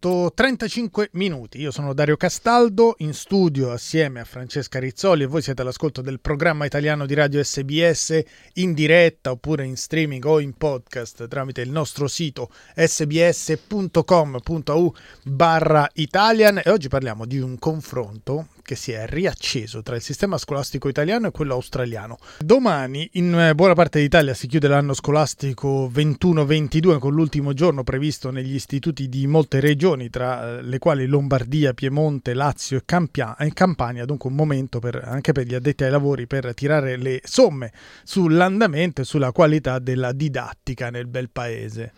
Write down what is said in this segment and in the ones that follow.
8.35 minuti. Io sono Dario Castaldo in studio assieme a Francesca Rizzoli e voi siete all'ascolto del programma italiano di radio SBS in diretta oppure in streaming o in podcast tramite il nostro sito sbs.com.au barra Italian e oggi parliamo di un confronto che si è riacceso tra il sistema scolastico italiano e quello australiano. Domani in eh, buona parte d'Italia si chiude l'anno scolastico 21-22 con l'ultimo giorno previsto negli istituti di molte regioni, tra eh, le quali Lombardia, Piemonte, Lazio e, Campania, dunque un momento per, anche per gli addetti ai lavori per tirare le somme sull'andamento e sulla qualità della didattica nel bel paese.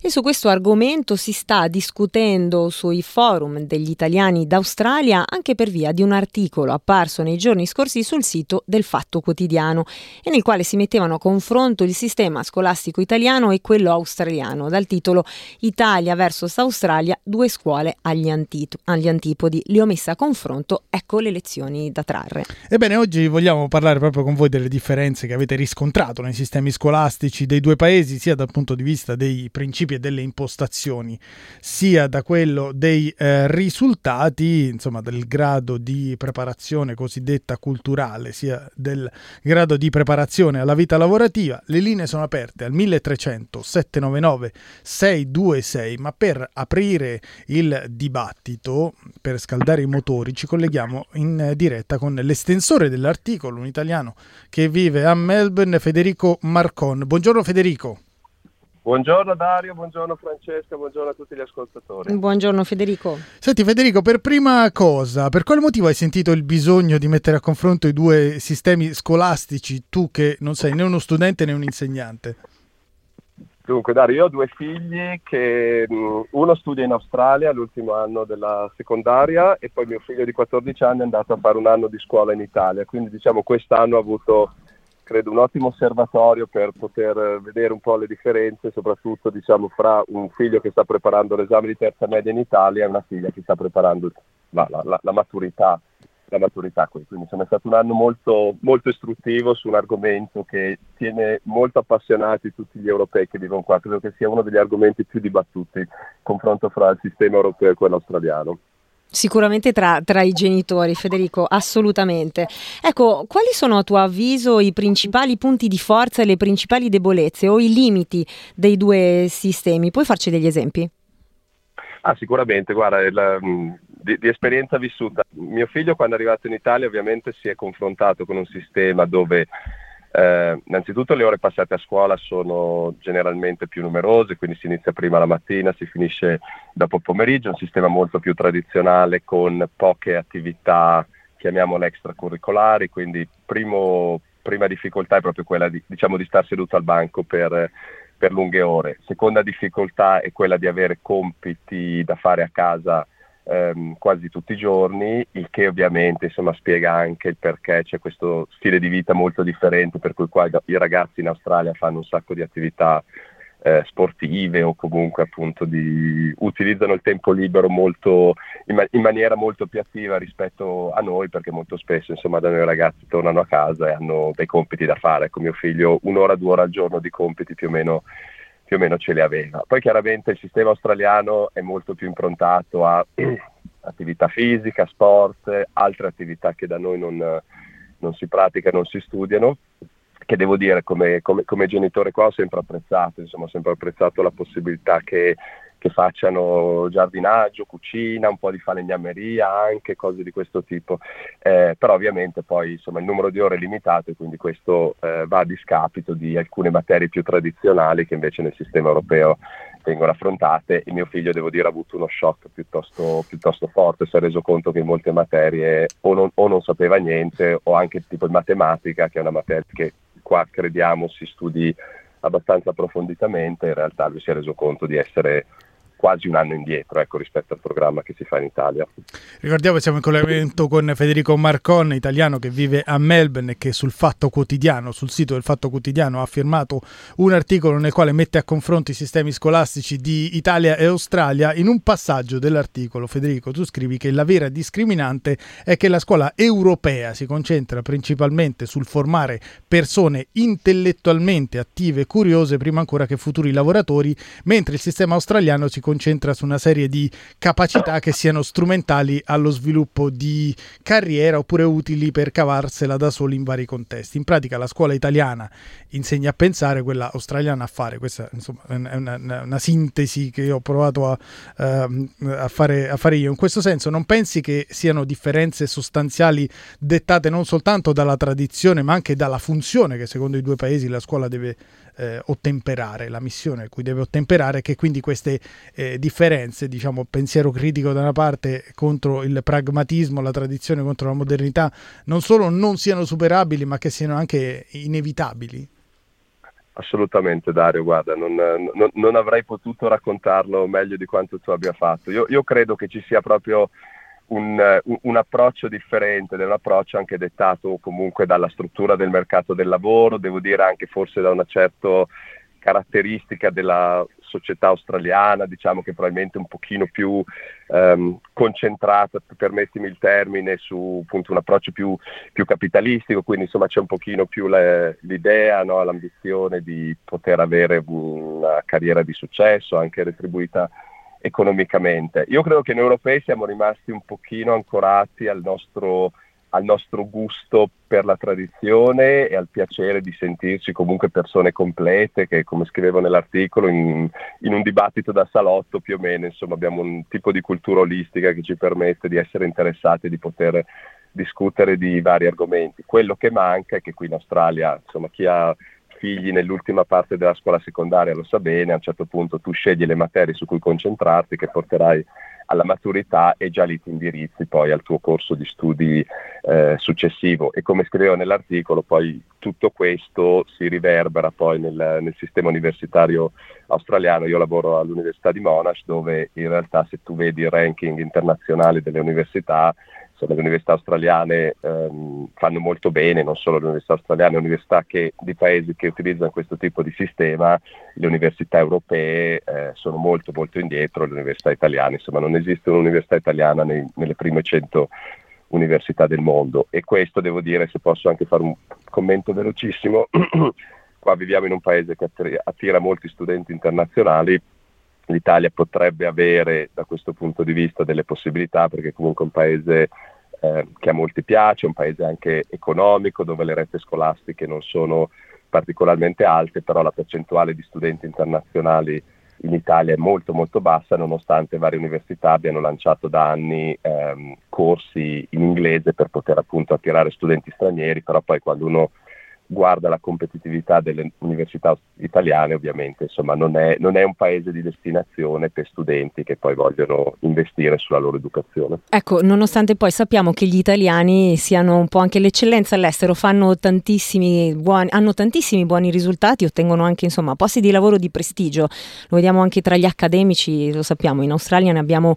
E su questo argomento si sta discutendo sui forum degli italiani d'Australia anche per via di una articolo apparso nei giorni scorsi sul sito del Fatto Quotidiano e nel quale si mettevano a confronto il sistema scolastico italiano e quello australiano dal titolo Italia versus Australia, due scuole agli, antito- agli antipodi. Li ho messe a confronto, ecco le lezioni da trarre. Ebbene, oggi vogliamo parlare proprio con voi delle differenze che avete riscontrato nei sistemi scolastici dei due paesi, sia dal punto di vista dei principi e delle impostazioni, sia da quello dei eh, risultati, insomma, del grado di preparazione cosiddetta culturale, sia del grado di preparazione alla vita lavorativa. Le linee sono aperte al 1300 799 626, ma per aprire il dibattito, per scaldare i motori, ci colleghiamo in diretta con l'estensore dell'articolo, un italiano che vive a Melbourne, Federico Marcon. Buongiorno Federico. Buongiorno Dario, buongiorno Francesca, buongiorno a tutti gli ascoltatori. Buongiorno Federico. Senti Federico, per prima cosa, per quale motivo hai sentito il bisogno di mettere a confronto i due sistemi scolastici, tu che non sei né uno studente né un insegnante? Dunque Dario, io ho due figli che uno studia in Australia l'ultimo anno della secondaria e poi mio figlio di 14 anni è andato a fare un anno di scuola in Italia, quindi diciamo quest'anno ha avuto credo un ottimo osservatorio per poter vedere un po' le differenze, soprattutto diciamo, fra un figlio che sta preparando l'esame di terza media in Italia e una figlia che sta preparando la, la, la maturità. La maturità qui. Quindi insomma, è stato un anno molto, molto istruttivo su un argomento che tiene molto appassionati tutti gli europei che vivono qua. Credo che sia uno degli argomenti più dibattuti, confronto fra il sistema europeo e quello australiano. Sicuramente tra, tra, i genitori, Federico, assolutamente. Ecco, quali sono a tuo avviso i principali punti di forza e le principali debolezze o i limiti dei due sistemi? Puoi farci degli esempi? Ah, sicuramente, guarda, il, mm, di, di, esperienza vissuta. Mio figlio quando è arrivato in Italia ovviamente si è confrontato con un sistema dove eh, innanzitutto le ore passate a scuola sono generalmente più numerose, quindi si inizia prima la mattina, si finisce dopo il pomeriggio, un sistema molto più tradizionale con poche attività, chiamiamole extracurricolari, quindi primo, prima difficoltà è proprio quella di, diciamo, di star seduto al banco per, per lunghe ore. Seconda difficoltà è quella di avere compiti da fare a casa ehm, quasi tutti i giorni, il che ovviamente insomma, spiega anche il perché c'è questo stile di vita molto differente, per cui qua i ragazzi in Australia fanno un sacco di attività eh, sportive o comunque appunto di, utilizzano il tempo libero molto, in, ma- in, maniera molto più attiva rispetto a noi perché molto spesso insomma da noi ragazzi tornano a casa e hanno dei compiti da fare, ecco mio figlio un'ora, due ore al giorno di compiti più o meno più o meno ce le aveva. Poi chiaramente il sistema australiano è molto più improntato a attività fisica, sport, altre attività che da noi non, non si praticano, non si studiano, che devo dire come, come, come, genitore qua ho sempre apprezzato, insomma ho sempre apprezzato la possibilità che che facciano giardinaggio, cucina, un po' di falegnameria, anche cose di questo tipo. Eh, però ovviamente poi insomma, il numero di ore è limitato e quindi questo eh, va a discapito di alcune materie più tradizionali che invece nel sistema europeo vengono affrontate. Il mio figlio, devo dire, ha avuto uno shock piuttosto, piuttosto forte, si è reso conto che in molte materie o non, o non sapeva niente o anche tipo in matematica, che è una materia che qua crediamo si studi abbastanza approfonditamente, in realtà lui si è reso conto di essere quasi un anno indietro ecco, rispetto al programma che si fa in Italia. Ricordiamo che siamo in collegamento con Federico Marcon, italiano che vive a Melbourne e che sul Fatto Quotidiano, sul sito del Fatto Quotidiano, ha firmato un articolo nel quale mette a confronto i sistemi scolastici di Italia e Australia. In un passaggio dell'articolo, Federico, tu scrivi che la vera discriminante è che la scuola europea si concentra principalmente sul formare persone intellettualmente attive e curiose prima ancora che futuri lavoratori, mentre il sistema australiano si concentra su una serie di capacità che siano strumentali allo sviluppo di carriera oppure utili per cavarsela da soli in vari contesti. In pratica la scuola italiana insegna a pensare, quella australiana a fare. Questa insomma, è una, una, una sintesi che ho provato a, uh, a, fare, a fare io. In questo senso non pensi che siano differenze sostanziali dettate non soltanto dalla tradizione ma anche dalla funzione che secondo i due paesi la scuola deve eh, ottemperare, la missione a cui deve ottemperare, che quindi queste eh, differenze, diciamo, pensiero critico da una parte contro il pragmatismo, la tradizione contro la modernità, non solo non siano superabili, ma che siano anche inevitabili? Assolutamente Dario, guarda, non, non, non avrei potuto raccontarlo meglio di quanto tu abbia fatto. Io, io credo che ci sia proprio un, un, un, approccio differente, un approccio anche dettato comunque dalla struttura del mercato del lavoro, devo dire anche forse da una certa caratteristica della società australiana, diciamo che probabilmente un pochino più ehm, concentrata, permettimi il termine, su appunto, un approccio più, più, capitalistico, quindi insomma c'è un pochino più le, l'idea, no, l'ambizione di poter avere una carriera di successo, anche retribuita economicamente. Io credo che noi europei siamo rimasti un pochino ancorati al nostro, al nostro gusto per la tradizione e al piacere di sentirci comunque persone complete che come scrivevo nell'articolo in, in, un dibattito da salotto più o meno insomma abbiamo un tipo di cultura olistica che ci permette di essere interessati e di poter discutere di vari argomenti. Quello che manca è che qui in Australia insomma chi ha figli nell'ultima parte della scuola secondaria lo sa bene, a un certo punto tu scegli le materie su cui concentrarti che porterai alla maturità e già lì ti indirizzi poi al tuo corso di studi eh, successivo. E come scrivevo nell'articolo poi tutto questo si riverbera poi nel, nel, sistema universitario australiano, io lavoro all'Università di Monash dove in realtà se tu vedi il ranking internazionale delle università insomma, le università australiane ehm, fanno molto bene, non solo le università australiane, le università che, di paesi che utilizzano questo tipo di sistema, le università europee eh, sono molto molto indietro, le università italiane, insomma non esiste un'università italiana nei, nelle prime 100 università del mondo. E questo devo dire, se posso anche fare un commento velocissimo, qua viviamo in un paese che attira molti studenti internazionali, l'Italia potrebbe avere da questo punto di vista delle possibilità perché comunque è un paese eh, che a molti piace, un paese anche economico dove le rette scolastiche non sono particolarmente alte, però la percentuale di studenti internazionali in Italia è molto molto bassa nonostante varie università abbiano lanciato da anni ehm, corsi in inglese per poter appunto attirare studenti stranieri, però poi quando uno guarda la competitività delle università italiane, ovviamente insomma, non, è, non, è, un paese di destinazione per studenti che poi vogliono investire sulla loro educazione. Ecco, nonostante poi sappiamo che gli italiani siano un po' anche l'eccellenza all'estero, tantissimi buoni, hanno tantissimi buoni risultati, ottengono anche insomma, posti di lavoro di prestigio, lo vediamo anche tra gli accademici, lo sappiamo, in Australia ne abbiamo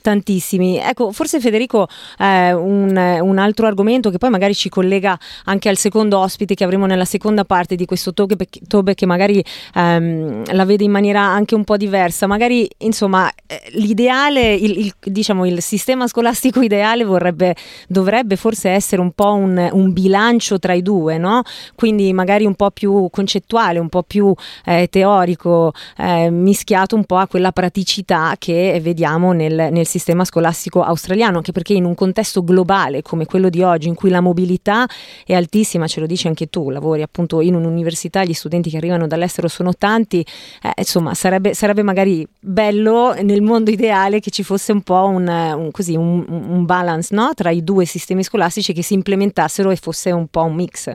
tantissimi. Ecco, forse Federico, eh, un, un altro argomento che poi magari ci collega anche al secondo ospite che avremo nella seconda parte di questo tobe, che magari ehm, la vede in maniera anche un po' diversa. Magari, insomma, eh, l'ideale, il, il, diciamo, il sistema scolastico ideale vorrebbe, dovrebbe forse essere un po' un, un, bilancio tra i due, no? Quindi magari un po' più concettuale, un po' più eh, teorico, eh, mischiato un po' a quella praticità che vediamo nel, nel sistema scolastico australiano, anche perché in un contesto globale come quello di oggi, in cui la mobilità è altissima, ce lo dice anche tu, tu lavori appunto in un'università, gli studenti che arrivano dall'estero sono tanti, eh, insomma sarebbe, sarebbe, magari bello nel mondo ideale che ci fosse un po' un, un, così, un, un balance no? tra i due sistemi scolastici che si implementassero e fosse un po' un mix.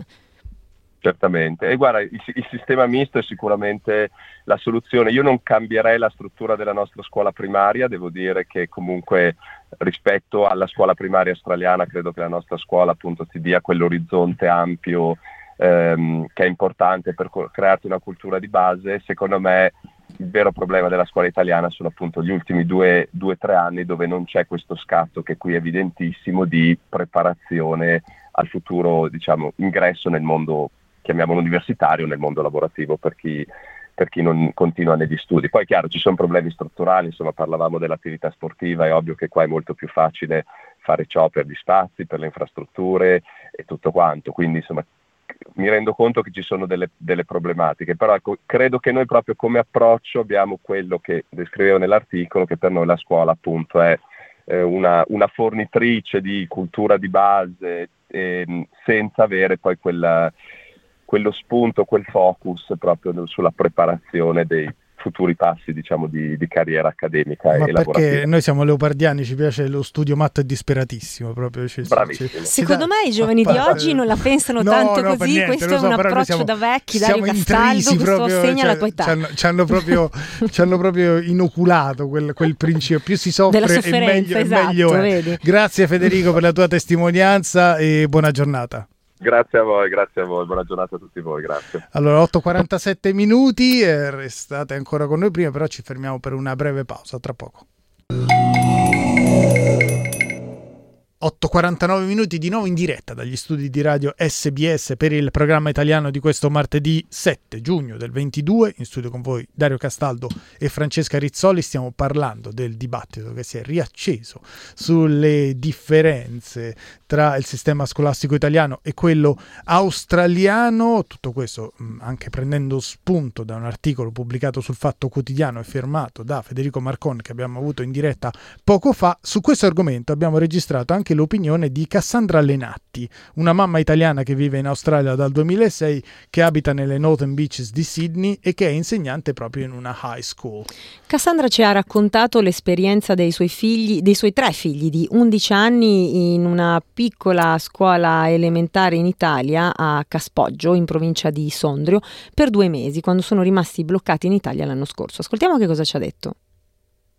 Certamente, e guarda, il, il, sistema misto è sicuramente la soluzione. Io non cambierei la struttura della nostra scuola primaria, devo dire che comunque rispetto alla scuola primaria australiana credo che la nostra scuola appunto ti dia quell'orizzonte ampio ehm, che è importante per co- crearti una cultura di base, secondo me il vero problema della scuola italiana sono appunto gli ultimi due o tre anni dove non c'è questo scatto che qui è evidentissimo di preparazione al futuro diciamo, ingresso nel mondo, chiamiamolo universitario, nel mondo lavorativo per chi, per chi non continua negli studi. Poi chiaro, ci sono problemi strutturali, insomma parlavamo dell'attività sportiva, è ovvio che qua è molto più facile fare ciò per gli spazi, per le infrastrutture e tutto quanto, quindi insomma mi rendo conto che ci sono delle, delle, problematiche, però ecco, credo che noi proprio come approccio abbiamo quello che descrivevo nell'articolo, che per noi la scuola appunto è eh, una, una, fornitrice di cultura di base eh, senza avere poi quella, quello spunto, quel focus proprio sulla preparazione dei, futuri passi diciamo, di, di, carriera accademica Ma e lavorativa. Perché noi siamo leopardiani, ci piace lo studio matto e disperatissimo proprio. Ci. Ci, Secondo me i giovani di oggi non la pensano no, tanto no, così, niente, questo so, è un approccio siamo, da vecchi, Dario Castaldo, proprio, segna cioè, la tua età. Ci hanno, ci hanno, proprio, ci hanno proprio, inoculato quel, quel, principio, più si soffre e meglio, esatto, meglio è. Grazie Federico per la tua testimonianza e buona giornata. Grazie a voi, grazie a voi, buona giornata a tutti voi, grazie. Allora, 8.47 minuti, eh, restate ancora con noi prima, però ci fermiamo per una breve pausa, tra poco. 8.49 minuti di nuovo in diretta dagli studi di radio SBS per il programma italiano di questo martedì 7 giugno del 22. In studio con voi Dario Castaldo e Francesca Rizzoli. Stiamo parlando del dibattito che si è riacceso sulle differenze tra il sistema scolastico italiano e quello australiano. Tutto questo anche prendendo spunto da un articolo pubblicato sul Fatto Quotidiano e firmato da Federico Marcon che abbiamo avuto in diretta poco fa. Su questo argomento abbiamo registrato anche l'opinione di Cassandra Lenatti, una mamma italiana che vive in Australia dal 2006, che abita nelle Northern Beaches di Sydney e che è insegnante proprio in una high school. Cassandra ci ha raccontato l'esperienza dei suoi figli, dei suoi tre figli di 11 anni in una piccola scuola elementare in Italia a Caspoggio, in provincia di Sondrio, per due mesi, quando sono rimasti bloccati in Italia l'anno scorso. Ascoltiamo che cosa ci ha detto.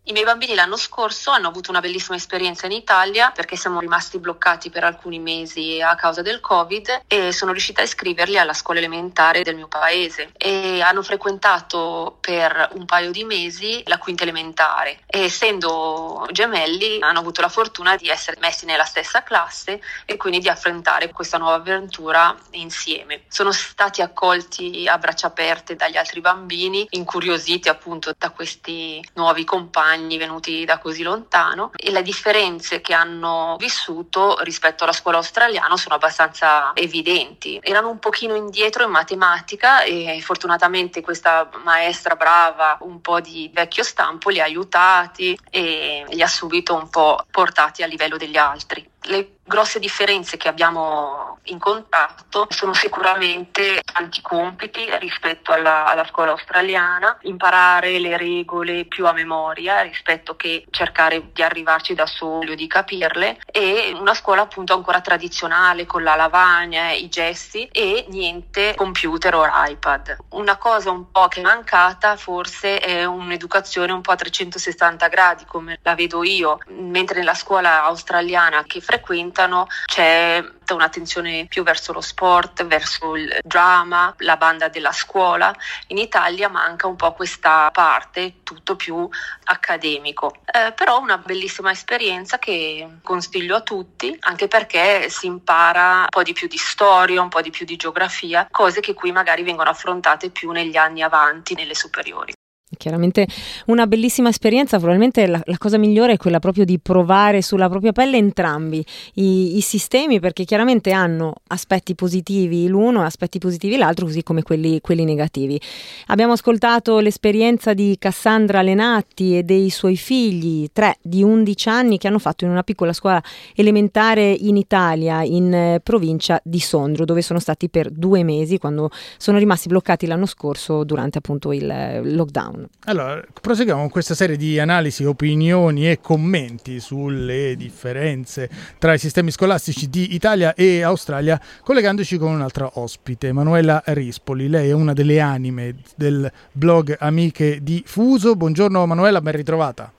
I miei bambini l'anno scorso hanno avuto una bellissima esperienza in Italia perché siamo rimasti bloccati per alcuni mesi a causa del Covid e sono riuscita a iscriverli alla scuola elementare del mio paese e hanno frequentato per un paio di mesi la quinta elementare e essendo gemelli hanno avuto la fortuna di essere messi nella stessa classe e quindi di affrontare questa nuova avventura insieme. Sono stati accolti a braccia aperte dagli altri bambini, incuriositi appunto da questi nuovi compagni compagni venuti da così lontano e le differenze che hanno vissuto rispetto alla scuola australiana sono abbastanza evidenti. Erano un pochino indietro in matematica e fortunatamente questa maestra brava, un po' di vecchio stampo, li ha aiutati e li ha subito un po' portati a livello degli altri. Le grosse differenze che abbiamo incontrato sono sicuramente tanti compiti rispetto alla, alla, scuola australiana, imparare le regole più a memoria rispetto che cercare di arrivarci da soli o di capirle e una scuola appunto ancora tradizionale con la lavagna, i gesti e niente computer o iPad. Una cosa un po' che è mancata forse è un'educazione un po' a 360 gradi come la vedo io, mentre nella scuola australiana che frequento frequentano c'è un'attenzione più verso lo sport, verso il drama, la banda della scuola. In Italia manca un po' questa parte, tutto più accademico. Eh, però una bellissima esperienza che consiglio a tutti, anche perché si impara un po' di più di storia, un po' di più di geografia, cose che qui magari vengono affrontate più negli anni avanti, nelle superiori. Chiaramente una bellissima esperienza, probabilmente la, la, cosa migliore è quella proprio di provare sulla propria pelle entrambi i, i, sistemi perché chiaramente hanno aspetti positivi l'uno e aspetti positivi l'altro così come quelli, quelli, negativi. Abbiamo ascoltato l'esperienza di Cassandra Lenatti e dei suoi figli, tre di 11 anni che hanno fatto in una piccola scuola elementare in Italia, in eh, provincia di Sondrio dove sono stati per due mesi quando sono rimasti bloccati l'anno scorso durante appunto il eh, lockdown. Allora, proseguiamo con questa serie di analisi, opinioni e commenti sulle differenze tra i sistemi scolastici di Italia e Australia, collegandoci con un'altra ospite, Manuela Rispoli. Lei è una delle anime del blog Amiche di Fuso. Buongiorno Manuela, ben ritrovata.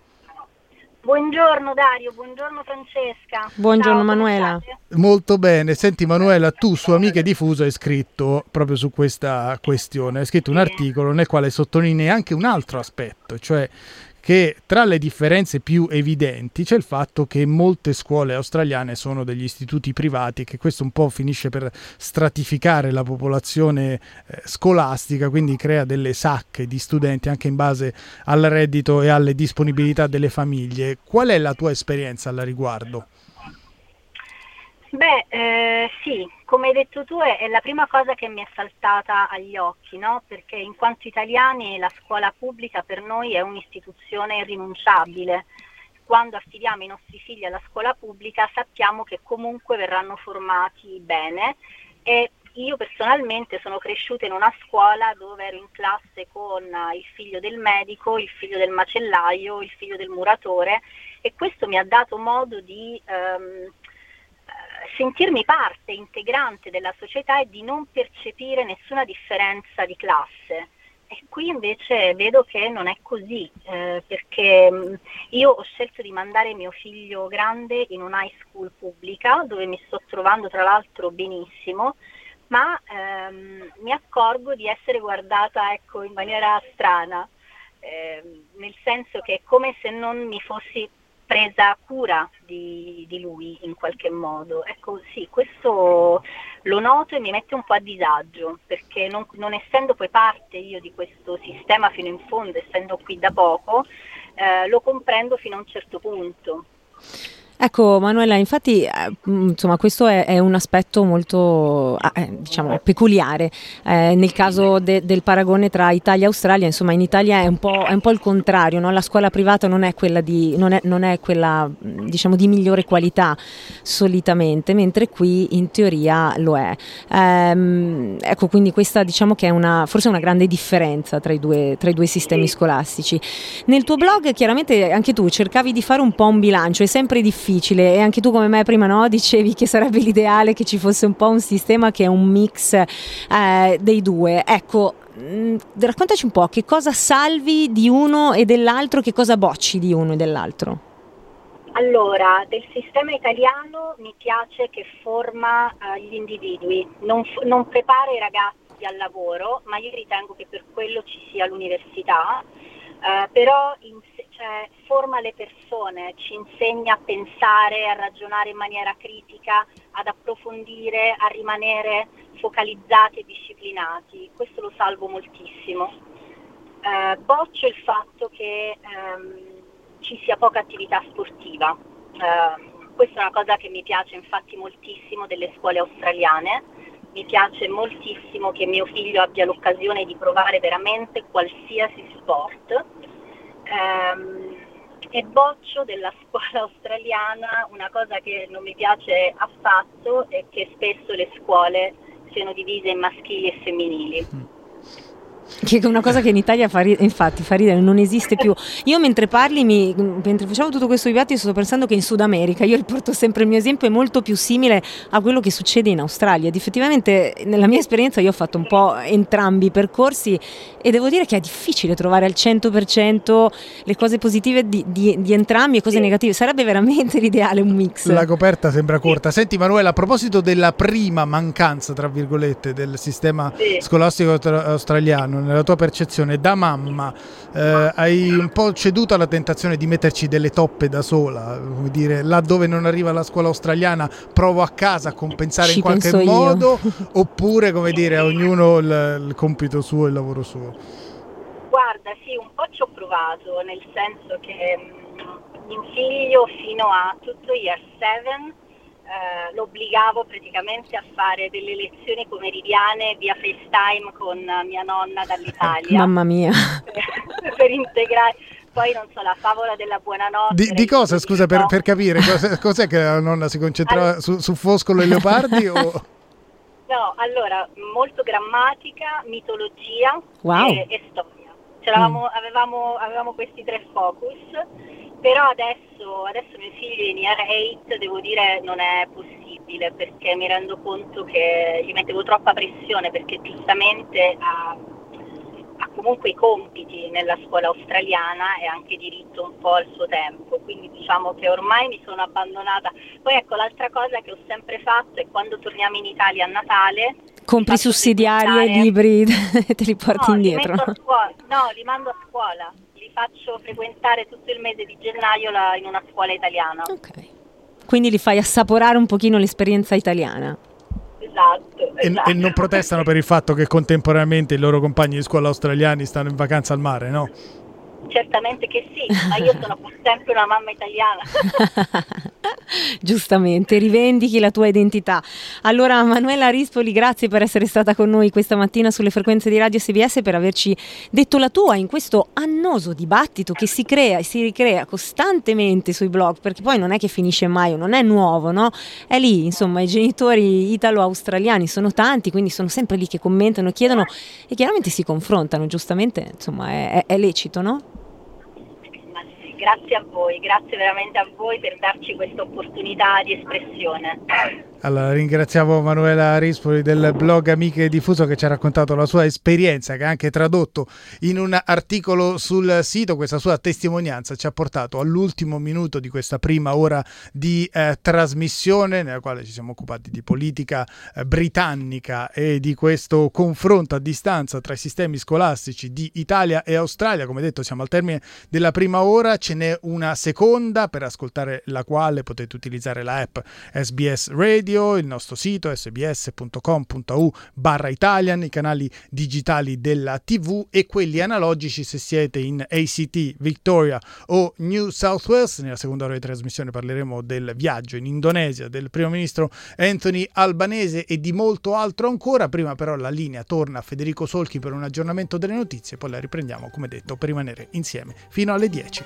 Buongiorno Dario, buongiorno Francesca. Buongiorno Ciao, Manuela. Molto bene. Senti Manuela, tu su Amiche Diffuso hai scritto proprio su questa questione, hai scritto un articolo nel quale sottolinei anche un altro aspetto, cioè che tra le differenze più evidenti c'è il fatto che molte scuole australiane sono degli istituti privati, che questo un po' finisce per stratificare la popolazione eh, scolastica, quindi crea delle sacche di studenti anche in base al reddito e alle disponibilità delle famiglie. Qual è la tua esperienza al riguardo? Beh, eh, sì, come hai detto tu è, la prima cosa che mi è saltata agli occhi, no? perché in quanto italiani la scuola pubblica per noi è un'istituzione irrinunciabile. Quando affidiamo i nostri figli alla scuola pubblica sappiamo che comunque verranno formati bene e io personalmente sono cresciuta in una scuola dove ero in classe con il figlio del medico, il figlio del macellaio, il figlio del muratore e questo mi ha dato modo di... Ehm, sentirmi parte integrante della società e di non percepire nessuna differenza di classe. E qui invece vedo che non è così, eh, perché mm, io ho scelto di mandare mio figlio grande in una high school pubblica, dove mi sto trovando tra l'altro benissimo, ma ehm, mi accorgo di essere guardata ecco, in maniera strana, eh, nel senso che è come se non mi fossi presa cura di, di, lui in qualche modo. Ecco sì, questo lo noto e mi mette un po' a disagio perché non, non essendo poi parte io di questo sistema fino in fondo, essendo qui da poco, eh, lo comprendo fino a un certo punto. Ecco Manuela, infatti eh, mm, insomma, questo è, è, un aspetto molto ah, eh, diciamo, peculiare eh, nel caso de, del paragone tra Italia e Australia, insomma in Italia è un po', è un po il contrario, no? la scuola privata non è quella, di, non è, non quella diciamo, di migliore qualità solitamente, mentre qui in teoria lo è. Ehm, ecco quindi questa diciamo che è una, forse una grande differenza tra i, due, tra i due sistemi scolastici. Nel tuo blog chiaramente anche tu cercavi di fare un po' un bilancio, è sempre difficile difficile e anche tu come me prima no, dicevi che sarebbe l'ideale che ci fosse un po' un sistema che è un mix eh, dei due. Ecco, mm, raccontaci un po' che cosa salvi di uno e dell'altro, che cosa bocci di uno e dell'altro. Allora, del sistema italiano mi piace che forma uh, gli individui, non, non prepara i ragazzi al lavoro, ma io ritengo che per quello ci sia l'università, uh, però in, cioè, forma le persone, ci insegna a pensare, a ragionare in maniera critica, ad approfondire, a rimanere focalizzati e disciplinati. Questo lo salvo moltissimo. Eh, boccio il fatto che ehm, ci sia poca attività sportiva. Eh, questa è una cosa che mi piace infatti moltissimo delle scuole australiane. Mi piace moltissimo che mio figlio abbia l'occasione di provare veramente qualsiasi sport ehm, e boccio della scuola australiana una cosa che non mi piace affatto è che spesso le scuole siano divise in maschili e femminili. Che è una cosa che in Italia fa ridere, infatti fa ridere, non esiste più. Io mentre parli, mi, mentre facciamo tutto questo dibattito, sto pensando che in Sud America, io riporto sempre il mio esempio, è molto più simile a quello che succede in Australia. Ed effettivamente nella mia esperienza io ho fatto un po' entrambi i percorsi e devo dire che è difficile trovare al 100% le cose positive di, di, di entrambi e cose negative. Sarebbe veramente l'ideale un mix. La coperta sembra corta. Senti Manuela, a proposito della prima mancanza, tra virgolette, del sistema scolastico australiano, nella tua percezione da mamma eh, hai un po' ceduto alla tentazione di metterci delle toppe da sola, come dire, là dove non arriva la scuola australiana provo a casa a compensare Ci in qualche modo? Oppure come dire ognuno il, il compito suo e il lavoro suo? Guarda, sì, un po' ci ho provato, nel senso che mh, mm, mio figlio fino a tutto year 7 eh, lo obbligavo praticamente a fare delle lezioni pomeridiane via FaceTime con mia nonna dall'Italia. Mamma mia. per, per integrare poi non so, la favola della buonanotte. Di, di cosa, scusa, per, per capire, cos'è, cos'è, che la nonna si concentrava allora, su, su, Foscolo e Leopardi? o... No, allora, molto grammatica, mitologia wow. e, e, storia. Mm. Avevamo, avevamo, questi tre focus però adesso, adesso mio figlio in year 8 devo dire non è possibile perché mi rendo conto che gli mettevo troppa pressione perché giustamente a, a comunque i compiti nella scuola australiana è anche diritto un po' al suo tempo, quindi diciamo che ormai mi sono abbandonata. Poi ecco l'altra cosa che ho sempre fatto è quando torniamo in Italia a Natale. Compri sussidiari e libri e te li porti no, indietro. Li no, li mando a scuola, faccio frequentare tutto il mese di gennaio la, in una scuola italiana. Ok. Quindi li fai assaporare un pochino l'esperienza italiana. Esatto, e, esatto. e, non protestano per il fatto che contemporaneamente i loro compagni di scuola australiani stanno in vacanza al mare, no? Certamente che sì, ma io sono pur sempre una mamma italiana. Giustamente, rivendichi la tua identità. Allora, Manuela Rispoli, grazie per essere stata con noi questa mattina sulle frequenze di Radio SBS per averci detto la tua in questo annoso dibattito che si crea e si ricrea costantemente sui blog, perché poi non è che finisce mai, non è nuovo, no? È lì, insomma, i genitori italo-australiani sono tanti, quindi sono sempre lì che commentano, chiedono e chiaramente si confrontano, giustamente, insomma, è, è lecito, no? Grazie a voi, grazie veramente a voi per darci questa opportunità di espressione. Allora, ringraziamo Manuela Rispoli del blog Amiche Diffuso che ci ha raccontato la sua esperienza, che ha anche tradotto in un articolo sul sito. Questa sua testimonianza ci ha portato all'ultimo minuto di questa prima ora di eh, trasmissione, nella quale ci siamo occupati di politica eh, britannica e di questo confronto a distanza tra i sistemi scolastici di Italia e Australia. Come detto, siamo al termine della prima ora, ce n'è una seconda per ascoltare la quale potete utilizzare la app SBS Radio radio, il nostro sito sbs.com.au barra Italian, i canali digitali della TV e quelli analogici se siete in ACT, Victoria o New South Wales. Nella seconda ora di trasmissione parleremo del viaggio in Indonesia del primo ministro Anthony Albanese e di molto altro ancora. Prima però la linea torna a Federico Solchi per un aggiornamento delle notizie, poi la riprendiamo come detto per rimanere insieme fino alle 10.